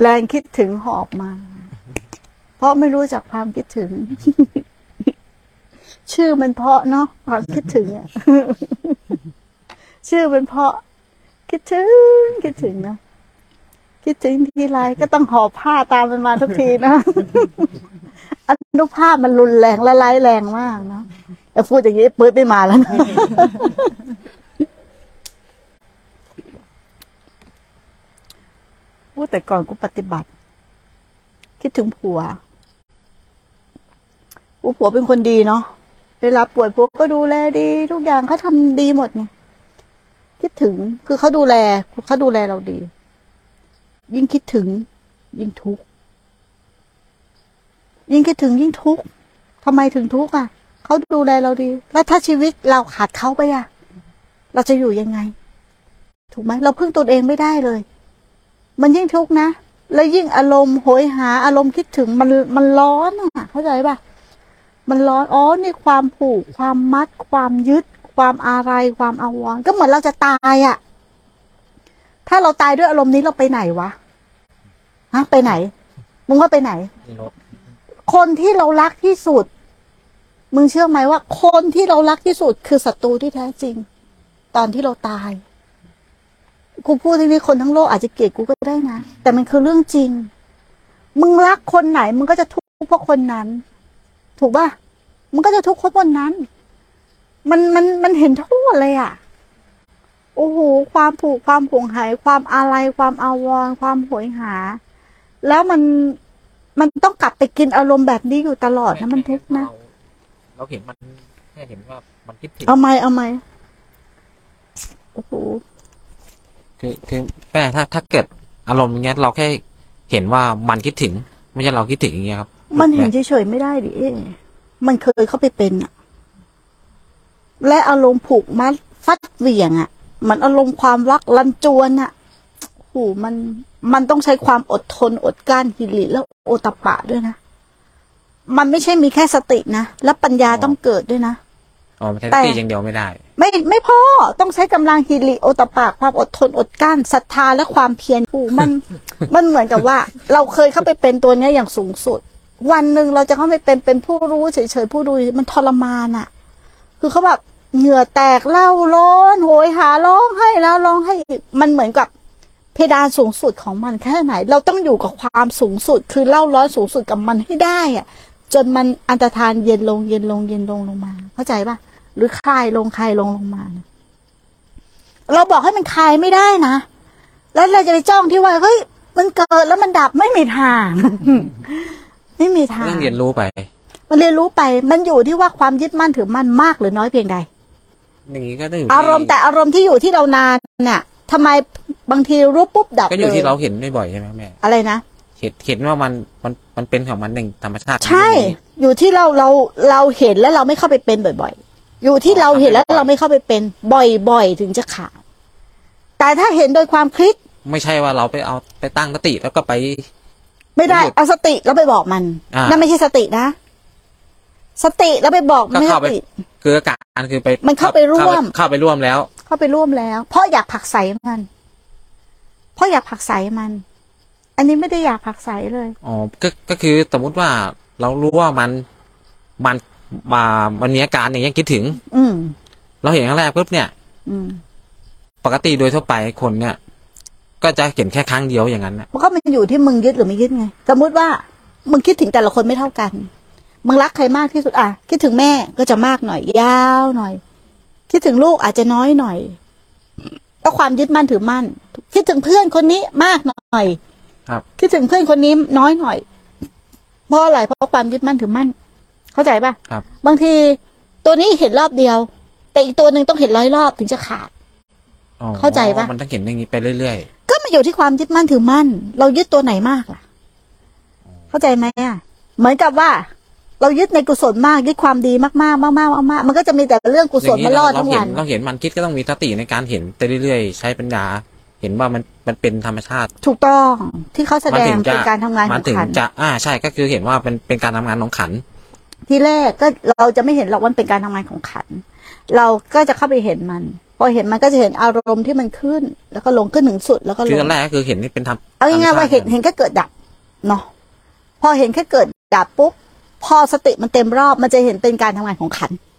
แรงคิดถึงหอบมา เพราะไม่รู้จักความคิดถึง ชื่อมันเพาะเนาะความคิดถึงอะชื่อมันเพาะ คิดถึง คิดถึงนะคิดถึงทีไรก็ต้องหอบผ้าตามมันมาทุกทีนะอนุภาพมันรุนแรงและร้ายแรงมากเนาะแต่พูดอย่างนี้ปื๊ดไม่มาแล้วนะ พูดแต่ก่อนกูปฏิบัติ คิดถึงผัวกูผัวเป็นคนดีเนาะเวลาป่วยผัวก็ดูแลดี ทุกอย่างเขาทำดีหมดไงคิดถึงคือเขาดูแลเขาดูแลเราดี ยิ่งคิดถึง ยิ่งทุกข์ยิ่งคิดถึงยิ่งทุกข์ทำไมถึงทุกข์อะเขาดูแลเราดี แล้วถ้าชีวิตเราขาดเขาไปอะ เราจะอยู่ยังไง ถูกไหมเราพึ่งตัวเองไม่ได้เลย มันยิ่งทุกข์นะ แล้วยิ่งอารมณ์โหยหาอารมณ์คิดถึงมันมันร้อนอะ เข้าใจป่ะมันร้อนอ๋อนี่ความผูก ความมัด ความยึด ความอะไร ความอาวรก็เหมือนเราจะตายอะ ถ้าเราตายด้วยอารมณ์นี้เราไปไหนวะฮะไปไหน มึงว่าไปไหน คนที่เรารักที่สุด มึงเชื่อไหมว่า คนที่เรารักที่สุดคือศัตรูที่แท้จริง ตอนที่เราตาย กูพูดที่นี่คนทั้งโลกอาจจะเกลียดกูก็ได้นะ แต่มันคือเรื่องจริง มึงรักคนไหน มึงก็จะทุกข์เพราะคนนั้น ถูกป่ะมึงก็จะทุกข์เพราะคนนั้น มันมันมันเห็นโทษเลยอะโอ้โหความผูกความห่วงหาย ความอะไรความอาวรณ์ความโหยหา แล้วมันมันต้องกลับไปกินอารมณ์แบบนี้อยู่ตลอดนะมันทุกข์นะเราเราเห็นมันแค่เห็นว่ามันคิดถึงเอาไหมเอาไหมโอ้โห คือคือแม่ถ้าถ้าเกิดอารมณ์อย่างเงี้ยเราแค่เห็นว่ามันคิดถึง ไม่ใช่เราคิดถึงอย่างเงี้ยครับ มันเห็นเฉยๆไม่ได้ดิเอ๊ะมันเคยเข้าไปเป็นอะและอารมณ์ผูกมัดฟัดเหวี่ยงอะมันอารมณ์ความรักลันจวนอะโอ้โหมันมันต้องใช้ความอดทนอดกลั้นหิริแล้วโอตปปะด้วยนะ มันไม่ใช่มีแค่สตินะ และปัญญาต้องเกิดด้วยนะ อ๋อไม่ใช่แต่ตีอย่างเดียวไม่ได้ ไม่ไม่พอต้องใช้กำลังฮิริโอตปะความอดทนอดกลั้นศรัทธาและความเพียรผูมัน มันเหมือนกับว่า เราเคยเข้าไปเป็นตัวเนี้ยอย่างสูงสุด วันหนึ่งเราจะเข้าไปเป็นเป็นผู้รู้เฉยๆผู้ดูมันทรมานอะคือเขาแบบเหงื่อแตกเล่าร้อนโหยหาร้องให้แล้วร้องให้อีกมันเหมือนกับเพดานสูงสุดของมันแค่ไหน เราต้องอยู่กับความสูงสุด คือเล่าร้อนสูงสุดกับมันให้ได้อะ จนมันอันตรธานเย็นลงเย็นลงเย็นลงลงมา เข้าใจปะหรือคลายลงคลายลงลงมานะเราบอกให้มันคลายไม่ได้นะ แล้วเราจะไปจ้องที่ว่าเฮ้ยมันเกิดแล้วมันดับไม่มีทาง ไม่มีทางเรื่องเรียนรู้ไป มันเรียนรู้ไป มันอยู่ที่ว่าความยึดมั่นถือมั่นมากหรือน้อยเพียงใดอย่างนี้ก็ต้องอยู่อารมณ์แต่อารมณ์ที่อยู่ที่เรานานเนี่ยทำไมบางทีรู้ปุ๊บดับก็อยู่เลยที่เราเห็นบ่อยๆใช่ไหมแม่อะไรนะ เห็นเห็นว่ามันมันมันเป็นของมันหนึ่งธรรมชาติใช่ อยู่ที่เราเราเราเห็นแล้วเราไม่เข้าไปเป็นบ่อย ๆ อยู่ที่เราเห็นแล้วเราไม่เข้าไปเป็นบ่อยๆ ถึงจะขาด แต่ถ้าเห็นโดยความคิด ไม่ใช่ว่าเราไปเอาไปตั้งสติแล้วก็ไป ไม่ได้หยุดเอาสติแล้วไปบอกมันอ่านั่นั่นไม่ใช่สตินะ สติแล้วไปบอกก็ไม่ใช่เข้าสไปติคืออาการคือไป มันเข้าไปร่วม เข้าไปร่วมแล้ว เข้าไปร่วมแล้ว เพราะอยากผลักใสมัน เพราะอยากผลักใสมัน อันนี้ไม่ได้อยากผลักใสเลยอ๋อก็ก็คือสมมุติว่าเรารู้ว่ามันมันมามันมีอาการอย่างเงี้ยคิดถึง อืมเราเห็นครั้งแรกปุ๊บเนี่ย อืมปกติโดยทั่วไปคนเนี่ย ก็จะเห็นแค่ครั้งเดียวอย่างนั้นนะมันก็มันอยู่ที่มึงยึดหรือไม่ยึดไง สมมุติว่ามึงคิดถึงแต่ละคนไม่เท่ากัน มึงรักใครมากที่สุด อะ คิดถึงแม่ก็จะมากหน่อย ยาวหน่อย คิดถึงลูกอาจจะน้อยหน่อย ก็ความยึดมั่นถือมั่น คิดถึงเพื่อนคนนี้มากหน่อย ครับคิดถึงเพื่อนคนนี้น้อยหน่อย เพราะอะไรเพราะความยึดมั่นถือมั่น เข้าใจปะครับ บางทีตัวนี้เห็นรอบเดียว แต่อีกตัวหนึ่งต้องเห็นร้อยรอบถึงจะขาดอ๋อเข้าใจปะมันต้องเห็นอย่างนี้ไปเรื่อยก็มาอยู่ที่ความยึดมั่นถือมั่น เรายึดตัวไหนมากล่ะ เข้าใจไหมอะเหมือนกับว่า เรายึดในกุศลมากยึดความดีมากๆมากๆมากๆมากๆมันก็จะมีแต่เรื่องกุๆศลมาล่อเราทั้งเห็วันนเราเห็นมันคิดก็ต้องมีสติในการเห็นไปเรื่อยๆ ใช้ปัญญา เห็นว่ามันมันเป็นธรรมชาติ ถูกต้องที่เขาแสมัดถึงจะเป็นการทำงานขมัอนงถึงขันจะอ่าใช่ก็คือเห็นว่าเป็นเป็นการทำงานของขัน ทีแรกก็เราจะไม่เห็นหรอกว่ามันเป็นการทำงานของขัน เราก็จะเข้าไปเห็นมันพอเห็นมันก็จะเห็นอารมณ์ที่มันขึ้น แล้วก็ลงขึ้นถึงสุดแล้วก็ลคืองตอนแรกก็คือเห็นนี่เป็นธรรมเอาง่ายๆว่าเห็นธรรมชติเห็นแค่เกิดดับเนาะพอเห็นแค่เกิดดับปุ๊บพอสติมันเต็มรอบมันจะเห็นเป็นการทำงานของขันธ์ห็น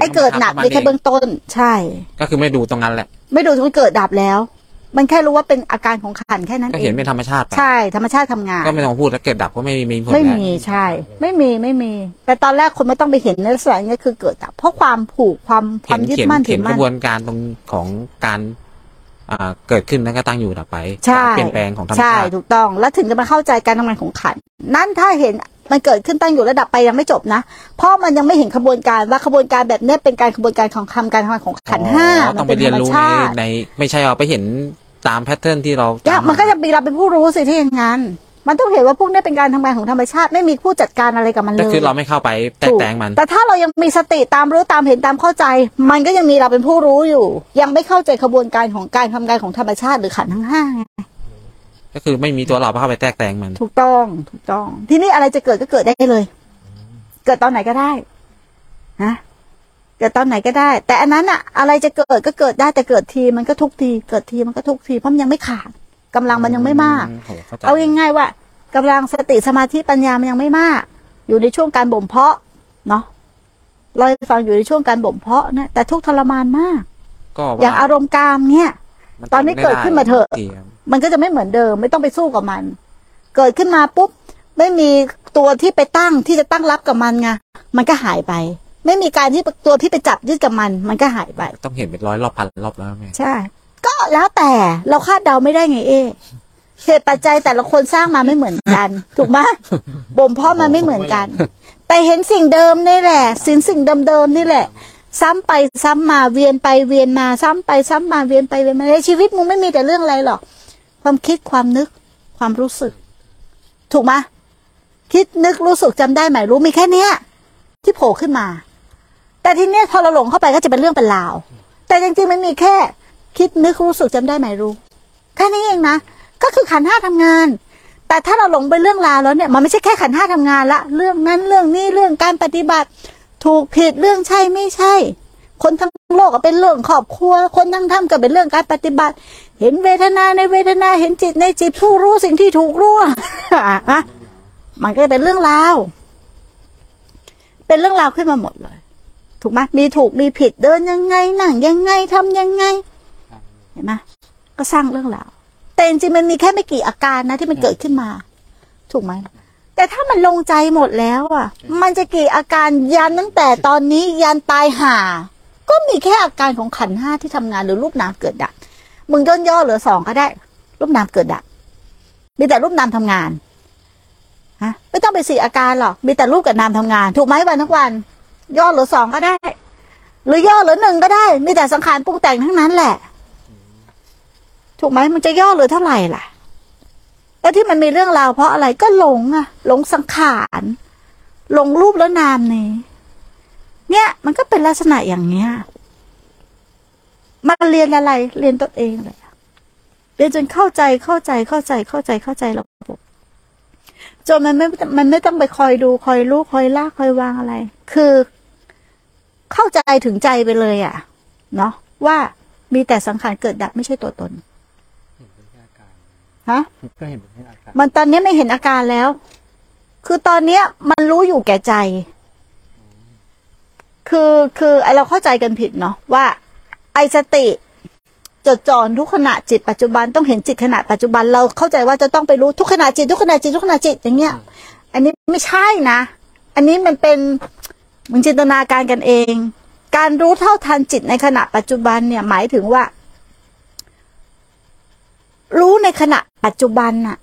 ไอ้เกิดหนักธรรมมีแค่ชาติเบื้องต้น ใช่ ก็คือไม่ดูตรงนั้นแหละ ไม่ดูมันเกิดดับแล้ว มันแค่รู้ว่าเป็นอาการของขันธ์แค่นั้นก็เอเห็นงเป็นธรรมชาติไปใช่ธรรมชาติทำงาน ก็ไม่ต้องพูดแล้วเกิดดับก็ไม่มีผลไม่แล้วมีใช่ ไม่มีไม่มี แต่ตอนแรกคนไม่ต้องไปเห็นในลักษณะนี้คือเกิดดับ เพราะความผูกความคเห็วามนยึดเขียนมั่นถืเขียนอกมั่ระนบวนการตรงของการอ่าเกิดขึ้นแล้วก็ตั้งอยู่ดับไปใช่การเปลี่ยนแปลงของธรรมใช่ชาติถูกต้อง แล้วถึงจะมาเข้าใจการทำงานของขันธ์นั่นถ้าเห็น มันเกิดขึ้นตั้งอยู่ระดับไปยังไม่จบนะ เพราะมันยังไม่เห็นขบวนการว่าขบวนการแบบเนี้ยเป็นการขบวนการของคำการทำงานของขันธ์ห้าอ๋อมัต้องไปเป็นเรีธยรนรมรู้ในชาติในไม่ใช่เอาไปเห็นตามแพทเทิร์นที่เรายากจำมันก็จะมีเราเป็นผู้รู้สิที่อย่างนั้นมันต้องเห็นว่าพวกนี้เป็นการทำงานของธรรมชาติไม่มีผู้จัดการอะไรกับมันเลก็ยคือเราไม่เข้าไปแตกถูกแต่งมัน แต่ถ้าเรายังมีสติตามรู้ตามเห็นตามเข้าใจ มันก็ยังมีเราเป็นผู้รู้อยู่ ยังไม่เข้าใจขบวนการของการทำงานของธรรมชาติหรือขันธ์ทั้งห้าไง ก็คือไม่มีตัวเราเข้าไปแตกแต่งมัน ถูกต้องถูกต้อง ทีนี้อะไรจะเกิดก็เกิดได้เลย เกิดตอนไหนก็ได้นะเกิดตอนไหนก็ได้ แต่อันนั้นอะอะไรจะเกิดก็เกิดได้แต่เกิดทีมันก็ทุกที เกิดทีมันก็ทุกทีเพราะมันยังไม่ขาดกำลังมันยังไม่มากอืโหเข้าใจเอาง่ายๆว่ากำลังสติสมาธิปัญญามันยังไม่มาก อยู่ในช่วงการบ่มเพาะเนาะเราให้ฟังอยู่ในช่วงการบ่มเพาะนะแต่ทุกข์ทรมานมากก็อย่างอารมณ์กามเนี่ยมัตอนนี้เกิดขึ้นมาเถอะทีครับ มันก็จะไม่เหมือนเดิม ไม่ต้องไปสู้กับมัน เกิดขึ้นมาปุ๊บ ไม่มีตัวที่ไปตั้งที่จะตั้งรับกับมันไงมันก็หายไป ไม่มีการที่ตัวที่ไปจับยึดกับมัน มันก็หายไป ต้องเห็นเป็นร้อยรอบพันรอบแล้วแม่ใช่ ก็แล้วแต่เราคาดเดาไม่ได้ไงเอ๊เหตุปัจจัยแต่ละคนสร้างมาไม่เหมือนกัน ถูกไหมบ่มเพาะมันไม่เหมือนกัน แต่เห็นสิ่งเดิมนี่แหละสิ่งสิ่งเดิมๆนี่แหละ ซ้ำไปซ้ำมาเวียนไปเวียนมา ซ้ำไปซ้ำมาเวียนไปเวียนมาในชีวิตมึงไม่มีแต่เรื่องอะไรหรอก ความคิดความนึกความรู้สึก ถูกไหมคิดนึกรู้สึกจำได้ไหมรู้มีแค่เนี้ย ที่โผล่ขึ้นมา แต่ทีเนี้ยพอเราหลงเข้าไปก็จะเป็นเรื่องเป็นราว แต่จริงๆมันมีแค่ คิดนึกรู้สึกจำได้ไหมรู้ แค่นี้เองนะ ก็คือขันห้าทำงาน แต่ถ้าเราหลงไปเรื่องราวแล้วเนี่ย มันไม่ใช่แค่ขันห้าทำงานละ เรื่องนั้นเรื่องนี้เรื่องการปฏิบัติ ถูกผิดเรื่องใช่ไม่ใช่ คนทั้งโลกก็เป็นเรื่องครอบครัว คนทั้งธรรมก็เป็นเรื่องการปฏิบัติ เห็นเวทนาในเวทนาเห็นจิตในจิตผู้รู้สิ่งที่ถูกรู้อะมันก็เป็นเรื่องราวเป็นเรื่องราวขึ้นมาหมดเลย ถูกไหมมีถูกมีผิดเดินยังไงนั่งยังไงทำยังไงเห็นไหมก็สร้างเรื่องราวแต่จริงๆมันมีแค่ไม่กี่อาการนะที่มันเกิดขึ้นมา ถูกไหมแต่ถ้ามันลงใจหมดแล้วอะ มันจะกี่อาการยันตั้งแต่ตอนนี้ยันตายห่า ก็มีแค่อาการของขันห้าที่ทำงานหรือรูปนามเกิดดับมึงย่นย่อเหลือสองก็ได้ รูปนามเกิดดับมีแต่รูปนามทำงานฮะไม่ต้องไปสี่อาการหรอกมีแต่รูปกับนามทำงาน ถูกไหมวันทั้งวัน ย่อเหลือสองก็ได้ หรือย่อเหลือหนึ่งก็ได้ มีแต่สังขารปรุงแต่งทั้งนั้นแหละ ถูกไหมมันจะย่อเหลือเท่าไหร่ล่ะแล้วที่มันมีเรื่องราวเพราะอะไรก็หลงอะหลงสังขารหลงรูปแล้วนามนี้เนี่ย มันก็เป็นลักษณะอย่างเนี้ยมาเรียนอะไร เรียนตัวเองเลยอะเรียนจนเข้าใจเข้าใจเข้าใจเข้าใจเข้าใจระบบจนมันไม่มันไม่ต้องไปคอยดูคอยรู้คอยลากคอยวางอะไร คือเข้าใจถึงใจไปเลยอะเนาะว่ามีแต่สังขารเกิดดับไม่ใช่ตัวตนฮะก็เห็นเป็นอาการมันตอนนี้ไม่เห็นอาการแล้ว คือตอนเนี้ย มันรู้อยู่แก่ใจ คือคือไอเราเข้าใจกันผิดเนาะว่าไอสติจดจ่อทุกขณะจิตปัจจุบันต้องเห็นจิตขณะปัจจุบันเราเข้าใจว่าจะต้องไปรู้ทุกขณะจิตทุกขณะจิตทุกขณะจิตอย่างเงี้ย อันนี้ไม่ใช่นะ อันนี้มันเป็นมันจินตนาการกันเอง การรู้เท่าทันจิตในขณะปัจจุบันเนี่ยหมายถึงว่า รู้ในขณะปัจจุบันน่ะ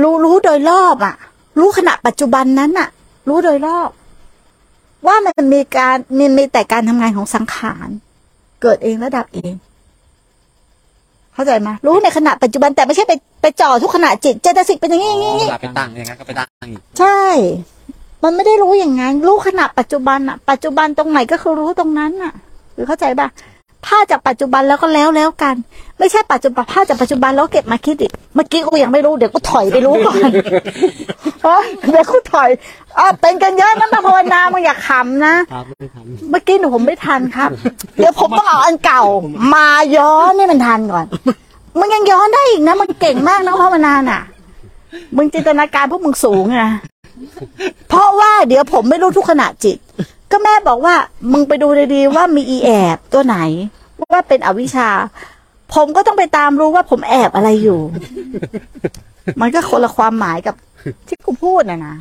รู้รู้โดยรอบอะ รู้ขณะปัจจุบันนั้นน่ะ รู้โดยรอบ มันมีการมีมีแต่การทำงานของสังขารเกิดเองและดับเอง เข้าใจไหมรู้ในขณะปัจจุบันแต่ไม่ใช่ไปไปจ่อทุกขณะจิตเจตสิกเป็นอย่างนี้อย่างนี้เวลาไปตั้งอย่างนั้นก็ไปตั้งอีกใช่ มันไม่ได้รู้อย่างนั้นรู้ขณะปัจจุบันอะปัจจุบันตรงไหนก็คือรู้ตรงนั้นอะคือเข้าใจป่ะ ภาพจากปัจจุบันแล้วก็แล้วแล้วกัน ไม่ใช่ปัจจุบันภาพจากปัจจุบันแล้วเก็บมาคิดอีกเมื่อกี้กูยังไม่รู้เดี๋ยวกูถอยไปรู้ก่อนเฮ้ยเดี๋ยวกูถอยอะเป็นกันเยอะนะมาภาวนามึงอย่าขำนะครับไม่ทันเมื่อกี้หนูผมไม่ทันครับ เดี๋ยวผมต้องเอาอันเก่า มาย้อนให้มันทันก่อนมึงยังย้อนได้อีกนะมึงเก่งมากนะภาวนาน่ะมึงจินตนาการพวกมึงสูงไงเพราะว่าเดี๋ยวผมไม่รู้ทุกขณะจิต ก็แม่บอกว่า มึงไปดูดีๆว่ามีอีแอบตัวไหน ว่าเป็นอวิชชา ผมก็ต้องไปตามรู้ว่าผมแอบอะไรอยู่ มันก็คนละความหมายกับที่กูพูดนะนะ